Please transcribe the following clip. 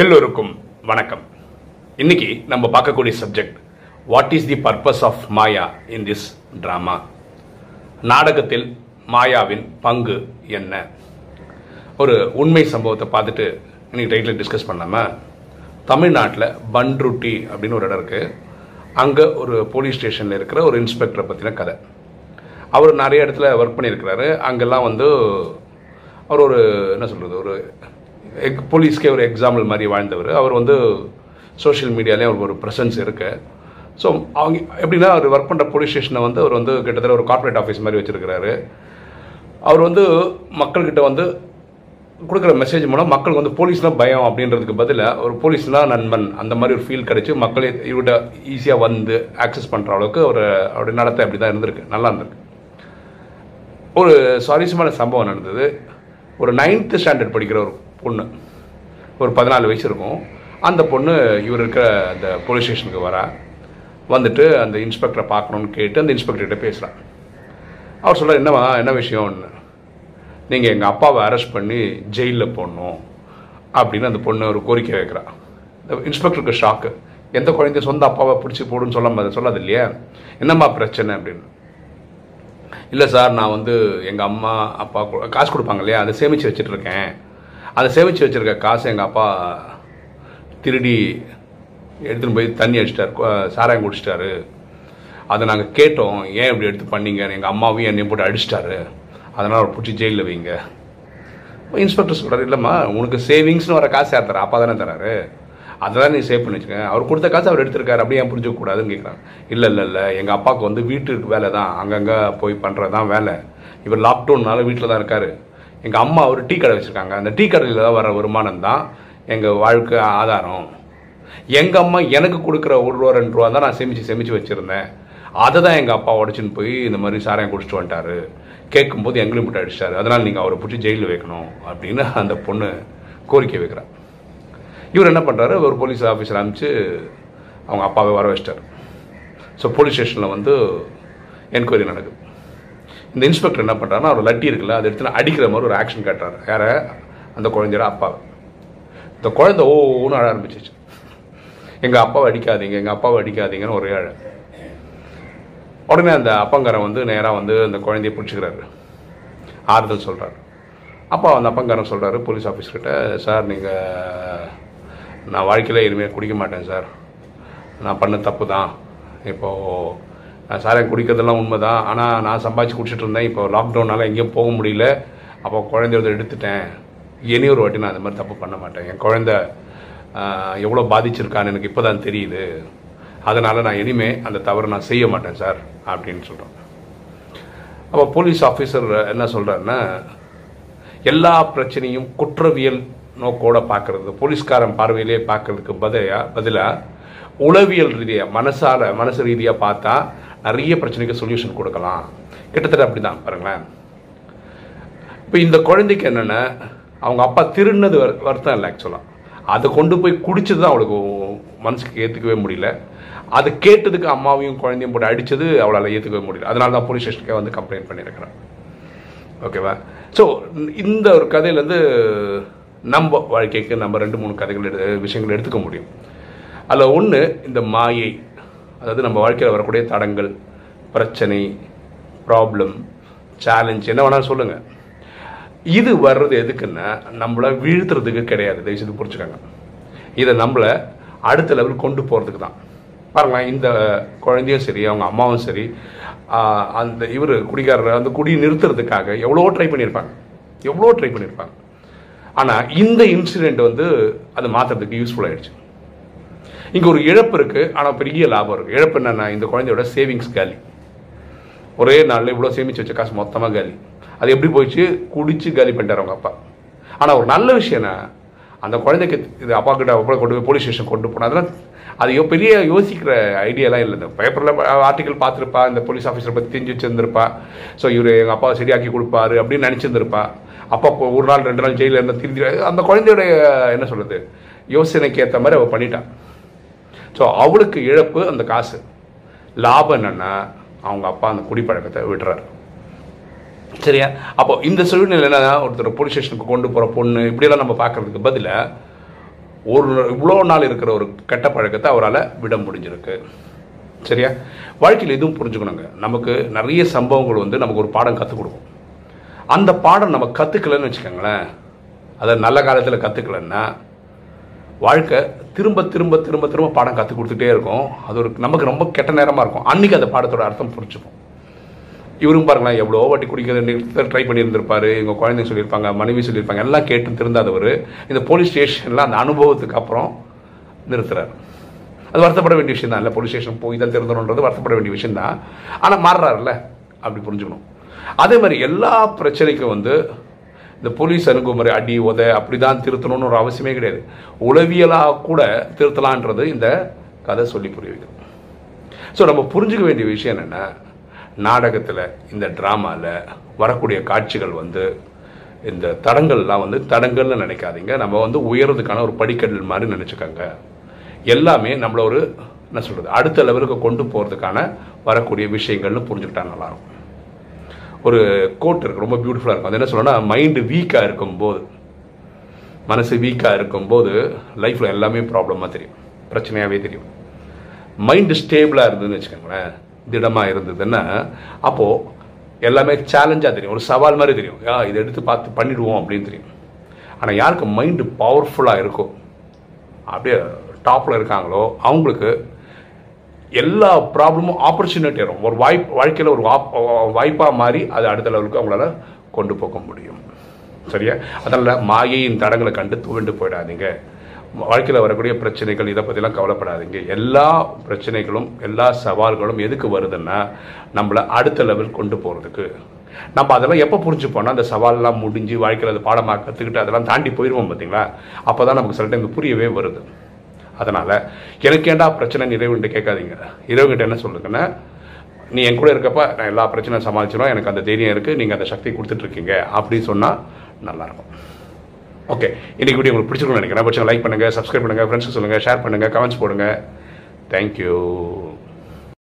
எல்லோருக்கும் வணக்கம். இன்னைக்கு நம்ம பார்க்கக்கூடிய subject what is the purpose of Maya in this drama நாடகத்தில் மாயாவின் பங்கு என்ன? ஒரு உண்மை சம்பவத்தை பார்த்துட்டு இன்னைக்கு டைட்டில் டிஸ்கஸ் பண்ணாமல் தமிழ்நாட்டில் பன்ருட்டி அப்படின்னு ஒரு இடம் இருக்குது அங்கே ஒரு போலீஸ் ஸ்டேஷனில் இருக்கிற ஒரு இன்ஸ்பெக்டரை பற்றின கதை. அவர் நிறைய இடத்துல ஒர்க் பண்ணியிருக்கிறாரு. அங்கெல்லாம் வந்து அவர் ஒரு என்ன சொல்கிறது ஒரு போலீஸ்க்கே ஒரு எக்ஸாம்பிள் மாதிரி வாழ்ந்தவர். அவர் வந்து சோஷியல் மீடியாலேயே அவருக்கு ஒரு ப்ரெசன்ஸ் இருக்கு. ஸோ அவங்க எப்படின்னா அவர் ஒர்க் பண்ணுற போலீஸ் ஸ்டேஷனை வந்து அவர் வந்து கிட்டத்தட்ட ஒரு கார்ப்பரேட் ஆஃபீஸ் மாதிரி வச்சுருக்கிறாரு. அவர் வந்து மக்கள்கிட்ட வந்து கொடுக்குற மெசேஜ் மூலம் மக்களுக்கு வந்து போலீஸ்னால் பயம் அப்படின்றதுக்கு பதிலாக ஒரு போலீஸ்னால் நண்பன். அந்த மாதிரி ஒரு ஃபீல் கிடச்சி மக்களே இவர்கிட்ட ஈஸியாக வந்து ஆக்சஸ் பண்ணுற அளவுக்கு ஒரு அவருடைய நடத்தை அப்படி தான் இருந்திருக்கு. நல்லா இருந்திருக்கு. ஒரு சுவாரஸ்யமான சம்பவம் நடந்தது. ஒரு நைன்த்து ஸ்டாண்டர்ட் படிக்கிற ஒரு பொண்ணு. ஒரு பதினாலு வயசு இருக்கும். அந்த பொண்ணு இவர் இருக்கிற அந்த போலீஸ் ஸ்டேஷனுக்கு வரா. வந்துட்டு அந்த இன்ஸ்பெக்டரை பார்க்கணுன்னு கேட்டு அந்த இன்ஸ்பெக்டர்கிட்ட பேசுகிறான் அவர் சொல்கிறார் என்னவா என்ன விஷயம்னு? நீங்கள் எங்கள் அப்பாவை அரெஸ்ட் பண்ணி ஜெயிலில் போடணும் அப்படின்னு அந்த பொண்ணு ஒரு கோரிக்கை வைக்கிறா. இந்த இன்ஸ்பெக்டருக்கு ஷாக்கு எந்த குழந்தைய சொந்த அப்பாவை பிடிச்சி போடுன்னு சொல்ல சொல்லாது இல்லையா? என்னம்மா பிரச்சனை? அப்படின்னு. இல்லை சார் நான் வந்து எங்கள் அம்மா அப்பா காசு கொடுப்பாங்க இல்லையா? அதை சேமித்து வச்சுட்டு இருக்கேன். அதை சேமித்து வச்சுருக்க காசை எங்கள் அப்பா திருடி எடுத்துன்னு போய் தண்ணி அடிச்சிட்டாரு. சாராயம் குடிச்சிட்டாரு. அதை நாங்கள் கேட்டோம் ஏன் இப்படி எடுத்து பண்ணீங்க எங்கள் அம்மாவையும் என்னையும் போட்டு அடிச்சிட்டாரு. அதனால் அவர் பிடிச்சி ஜெயிலில் வைங்க. இன்ஸ்பெக்டர் சொல்கிறார் இல்லைம்மா உனக்கு சேவிங்ஸ்னு வர காசு யார் தரா? அப்பா தானே தராரு. தான் நீ சேவ் பண்ணி வச்சுக்கேன் அவர் கொடுத்த காசு அவர் எடுத்திருக்காரு. அப்படியே ஏன் புரிஞ்சுக்கூடாதுன்னு கேட்குறாங்க இல்லை இல்லை இல்லை. எங்கள் அப்பாவுக்கு வந்து வீட்டுக்கு வேலை தான். அங்கங்கே போய் பண்ணுறது தான் வேலை. இவர் லாக்டவுன்னால வீட்டில் தான் இருக்காரு. எங்கள் அம்மா ஒரு டீ கடை வச்சுருக்காங்க. அந்த டீ கடையில் தான் வர வருமானம் தான் எங்கள் வாழ்க்கை ஆதாரம். எங்கள் அம்மா எனக்கு கொடுக்குற ஒரு ரூபா ரெண்டு ரூபா தான் நான் சேமித்து சேமித்து வச்சுருந்தேன். அதை தான் எங்கள் அப்பா உடச்சின்னு போய் இந்த மாதிரி சாராயம் குடிச்சிட்டு வந்துட்டாரு. கேட்கும்போது எங்களையும் மட்டும் அடிச்சிட்டாரு. அதனால் நீங்கள் அவரை பிடிச்சி ஜெயிலில் வைக்கணும் அப்படின்னு அந்த பொண்ணு கோரிக்கை வைக்கிறார். இவர் என்ன பண்ணுறாரு ஒரு போலீஸ் ஆஃபீஸர் அனுப்பிச்சு அவங்க அப்பாவை வர வச்சிட்டார் ஸோ போலீஸ் ஸ்டேஷனில் வந்து என்கொயரி நடக்குது. இந்த இன்ஸ்பெக்டர் என்ன பண்ணுறாருன்னா அவர் லட்டி இருக்குல்ல அதை எடுத்து அடிக்கிற மாதிரி ஒரு ஆக்ஷன் காட்டுறாரு. யாரை அந்த குழந்தையோட அப்பாவை. இந்த குழந்தை ஓன்னு அழ ஆரம்பிச்சிச்சு எங்கள் அப்பாவை அடிக்காதீங்க எங்கள் அப்பாவை அடிக்காதீங்கன்னு ஒரே அழ. உடனே அந்த அப்பங்காரன் வந்து நேராக வந்து அந்த குழந்தைய பிடிச்சிக்கிறாரு. ஆறுதல் சொல்கிறாரு அப்பா அந்த அப்பங்காரன் சொல்கிறாரு போலீஸ் ஆஃபீஸர்கிட்ட சார் நீங்கள் நான் வாழ்க்கையில் இனிமேல் குடிக்க மாட்டேன் சார். நான் பண்ண தப்பு தான். இப்போது சாரை குடிக்கிறதெல்லாம் உண்மை தான் ஆனால் நான் சம்பாதிச்சு குடிச்சிட்டு இருந்தேன். இப்போ லாக்டவுனால் எங்கேயும் போக முடியல. அப்போ குழந்தைய எடுத்துட்டேன். இனி ஒரு வாட்டி நான் அந்த மாதிரி தப்பு பண்ண மாட்டேன். என் குழந்தை எவ்வளோ பாதிச்சிருக்கான்னு எனக்கு இப்போ தான் தெரியுது. அதனால் நான் இனிமே அந்த தவறு நான் செய்ய மாட்டேன் சார் அப்படின்னு சொல்கிறோம் அப்போ போலீஸ் ஆஃபீஸர் என்ன சொல்கிறாருன்னா எல்லா பிரச்சனையும் குற்றவியல் நோக்கோட பார்க்கறது போலீஸ்காரன் பார்வையிலே பார்க்கறதுக்கு பதிலாக பதிலாக உளவியல் ரீதியாக மனசால மனசு ரீதியாக பார்த்தா நிறைய பிரச்சனைக்கு சொல்யூஷன் கொடுக்கலாம். கிட்டத்தட்ட அப்படிதான் பாருங்களேன். இப்போ இந்த குழந்தைக்கு என்னென்ன அவங்க அப்பா திருடினது வருத்தம் இல்லை ஆக்சுவலாக அதை கொண்டு போய் குடிச்சது தான் அவளுக்கு மனசுக்கு ஏற்றுக்கவே முடியல. அது கேட்டதுக்கு அம்மாவையும் குழந்தையும் போட்டு அடிச்சது அவளால் ஏற்றுக்கவே முடியல. அதனால தான் போலீஸ் ஸ்டேஷனுக்கே வந்து கம்ப்ளைண்ட் பண்ணியிருக்கிறேன். ஓகேவா ஸோ இந்த ஒரு கதையிலேருந்து நம்ம வாழ்க்கைக்கு நம்ம ரெண்டு மூணு கதைகள் எடு விஷயங்கள் எடுத்துக்க முடியும். அதில் ஒன்று இந்த மாயை. அதாவது நம்ம வாழ்க்கையில் வரக்கூடிய தடங்கள் பிரச்சனை ப்ராப்ளம் சேலஞ்ச் என்ன வேணாலும் சொல்லுங்கள் இது வர்றது எதுக்குன்னா நம்மளை வீழ்த்துறதுக்கு கிடையாது. தயவு செய்து புரிச்சுக்கோங்க இதை நம்மளை அடுத்த லெவல் கொண்டு போகிறதுக்கு தான். பாருங்களேன் இந்த குழந்தையும் சரி அவங்க அம்மாவும் சரி அந்த இவர் குடிகாரர் அந்த குடி நிறுத்துறதுக்காக எவ்வளோ ட்ரை பண்ணியிருப்பாங்க. எவ்வளோ ட்ரை பண்ணியிருப்பாங்க. ஆனால் இந்த இன்சிடெண்ட் வந்து அதை மாற்றுறதுக்கு யூஸ்ஃபுல் ஆகிடுச்சு இங்கே ஒரு இழப்பு இருக்குது ஆனால் பெரிய லாபம் இருக்குது இழப்பு என்னென்னா இந்த குழந்தையோட சேவிங்ஸ் காலி ஒரே நாளில் இவ்வளோ சேமித்து வச்ச காசு மொத்தமாக காலி அது எப்படி போயிடுச்சு? குடிச்சு காலி பண்ணிட்டார் அவங்க அப்பா. ஆனால் ஒரு நல்ல விஷயம்னா அந்த குழந்தைக்கு இது அப்பா கிட்ட அப்பா கொண்டு போய் போலீஸ் ஸ்டேஷன் கொண்டு போனா அதெல்லாம் அது பெரிய யோசிக்கிற ஐடியாலாம் இல்லை. இந்த பேப்பரில் ஆர்டிக்கல் பார்த்துருப்பா இந்த போலீஸ் ஆஃபீஸரை பற்றி தெரிஞ்சு வச்சுருந்துருப்பா. ஸோ இவர் எங்கள் அப்பாவை சரியாக்கி கொடுப்பாரு அப்படின்னு நினச்சிருந்துருப்பா. அப்பா ஒரு நாள் ரெண்டு நாள் ஜெயிலில் இருந்தால் திரும்பி அந்த குழந்தையோட என்ன சொல்கிறது யோசனைக்கு ஏற்ற மாதிரி அவள் பண்ணிட்டான் ஸோ அவளுக்கு இழப்பு அந்த காசு. லாபம் என்னென்னா அவங்க அப்பா அந்த குடிப்பழக்கத்தை விடுறாரு. சரியா? அப்போ இந்த சூழ்நிலை என்னன்னா ஒருத்தர் போலீஸ் ஸ்டேஷனுக்கு கொண்டு போகிற பொண்ணு இப்படியெல்லாம் நம்ம பார்க்கறதுக்கு பதிலாக ஒரு இவ்வளோ நாள் இருக்கிற ஒரு கெட்ட பழக்கத்தை அவரால் விட முடிஞ்சிருக்கு. சரியா? வாழ்க்கையில் எதுவும் புரிஞ்சுக்கணுங்க. நமக்கு நிறைய சம்பவங்கள் வந்து நமக்கு ஒரு பாடம் கற்றுக் கொடுக்கும். அந்த பாடம் நம்ம கற்றுக்கலன்னு வச்சுக்கோங்களேன் அதை நல்ல காலத்தில் கற்றுக்கலன்னா வாழ்க்கை திரும்ப திரும்ப திரும்ப திரும்ப பாடம் கற்றுக் கொடுத்துட்டே இருக்கும். அது ஒரு நமக்கு ரொம்ப கெட்ட நேரமாக இருக்கும். அன்றைக்கி அந்த பாடத்தோட அர்த்தம் புரிஞ்சுப்போம். இவரும் பாருங்களேன் எவ்வளோ வாட்டி குடிக்கிறது ட்ரை பண்ணியிருந்திருப்பாரு. எங்கள் குழந்தைங்க சொல்லியிருப்பாங்க மனைவி சொல்லியிருப்பாங்க எல்லாம் கேட்டு திருந்தாதவர் இந்த போலீஸ் ஸ்டேஷனில் அந்த அனுபவத்துக்கு அப்புறம் நிறுத்துறாரு. அது வருத்தப்பட வேண்டிய விஷயம் தான். இல்லை போலீஸ் ஸ்டேஷன் போய் தான் திருந்தணுன்றது வருத்தப்பட வேண்டிய விஷயம் தான். ஆனால் மாறுறாருல்ல அப்படி புரிஞ்சுக்கணும். அதே மாதிரி எல்லா பிரச்சனைக்கும் வந்து இந்த போலீஸ் அணுகுமுறை அடி உத அப்படி தான் திருத்தணும்னு ஒரு அவசியமே கிடையாது. உளவியலாக கூட திருத்தலான்றது இந்த கதை சொல்லி புரிய வைக்கும் ஸோ நம்ம புரிஞ்சுக்க வேண்டிய விஷயம் என்னென்னா நாடகத்தில் இந்த ட்ராமாவில் வரக்கூடிய காட்சிகள் வந்து இந்த தடங்கள்லாம் வந்து தடங்கள்னு நினைக்காதீங்க. நம்ம வந்து உயர்றதுக்கான ஒரு படிக்கடல் மாதிரி நினச்சிக்கோங்க. எல்லாமே நம்மள ஒரு என்ன சொல்கிறது அடுத்த லெவலுக்கு கொண்டு போகிறதுக்கான வரக்கூடிய விஷயங்கள்னு புரிஞ்சுக்கிட்டா நல்லாயிருக்கும் ஒரு கோட் இருக்கும் ரொம்ப பியூட்டிஃபுல்லாக இருக்கும். அது என்ன சொல்லணும்னா மைண்டு வீக்காக இருக்கும்போது மனசு வீக்காக இருக்கும்போது லைஃப்பில் எல்லாமே ப்ராப்ளமாக தெரியும். பிரச்சனையாகவே தெரியும். மைண்டு ஸ்டேபிளாக இருந்ததுன்னு வச்சுக்கோங்களேன் திடமாக இருந்ததுன்னா அப்போது எல்லாமே சேலஞ்சாக தெரியும். ஒரு சவால் மாதிரி தெரியும். யா இதை எடுத்து பார்த்து பண்ணிடுவோம் அப்படின்னு தெரியும். ஆனால் யாருக்கு மைண்டு பவர்ஃபுல்லாக இருக்கோ அப்படியே டாப்பில் இருக்காங்களோ அவங்களுக்கு எல்லா ப்ராப்ளமும் ஆப்பர்ச்சுனிட்டி வரும். ஒரு வாய்ப்பு வாழ்க்கையில் ஒரு வாய்ப்பாக மாறி அது அடுத்த லெவலுக்கு அவங்களால கொண்டு போக முடியும். சரியா? அதனால் மாயையின் தடங்களை கண்டு துவண்டு போயிடாதீங்க. வாழ்க்கையில் வரக்கூடிய பிரச்சனைகள் இதை பற்றிலாம் கவலைப்படாதீங்க. எல்லா பிரச்சனைகளும் எல்லா சவால்களும் எதுக்கு வருதுன்னா நம்மளை அடுத்த லெவல் கொண்டு போகிறதுக்கு நம்ம அதெல்லாம் எப்போ புரிஞ்சுப்போம்னா அந்த சவால்லாம் முடிஞ்சு வாழ்க்கையில் அது பாடமாக கற்றுக்கிட்டு அதெல்லாம் தாண்டி போயிடுவோம் பார்த்தீங்களா அப்போ தான் நமக்கு சில டைம் புரியவே வருது. அதனால் எனக்கு ஏண்டா பிரச்சனை இறைவன்ட்டு கேட்காதீங்க. இறைவன்கிட்ட என்ன சொல்லுங்கன்னா நீ என் கூட இருக்கப்ப நான் எல்லா பிரச்சனையும் சமாளிச்சிடும் எனக்கு அந்த தைரியம் இருக்குது நீங்கள் அந்த சக்தி கொடுத்துட்ருக்கீங்க அப்படின்னு சொன்னால் நல்லாயிருக்கும். ஓகே இன்றைக்கி வீடியோ உங்களுக்கு பிடிச்சிருக்கும்னு நினைக்கிறேன். பட்சம் லைக் பண்ணுங்கள் சப்ஸ்கிரைப் பண்ணுங்கள் ஃப்ரெண்ட்ஸுக்கு சொல்லுங்கள் ஷேர் பண்ணுங்கள் கமெண்ட்ஸ் போடுங்க. தேங்க்யூ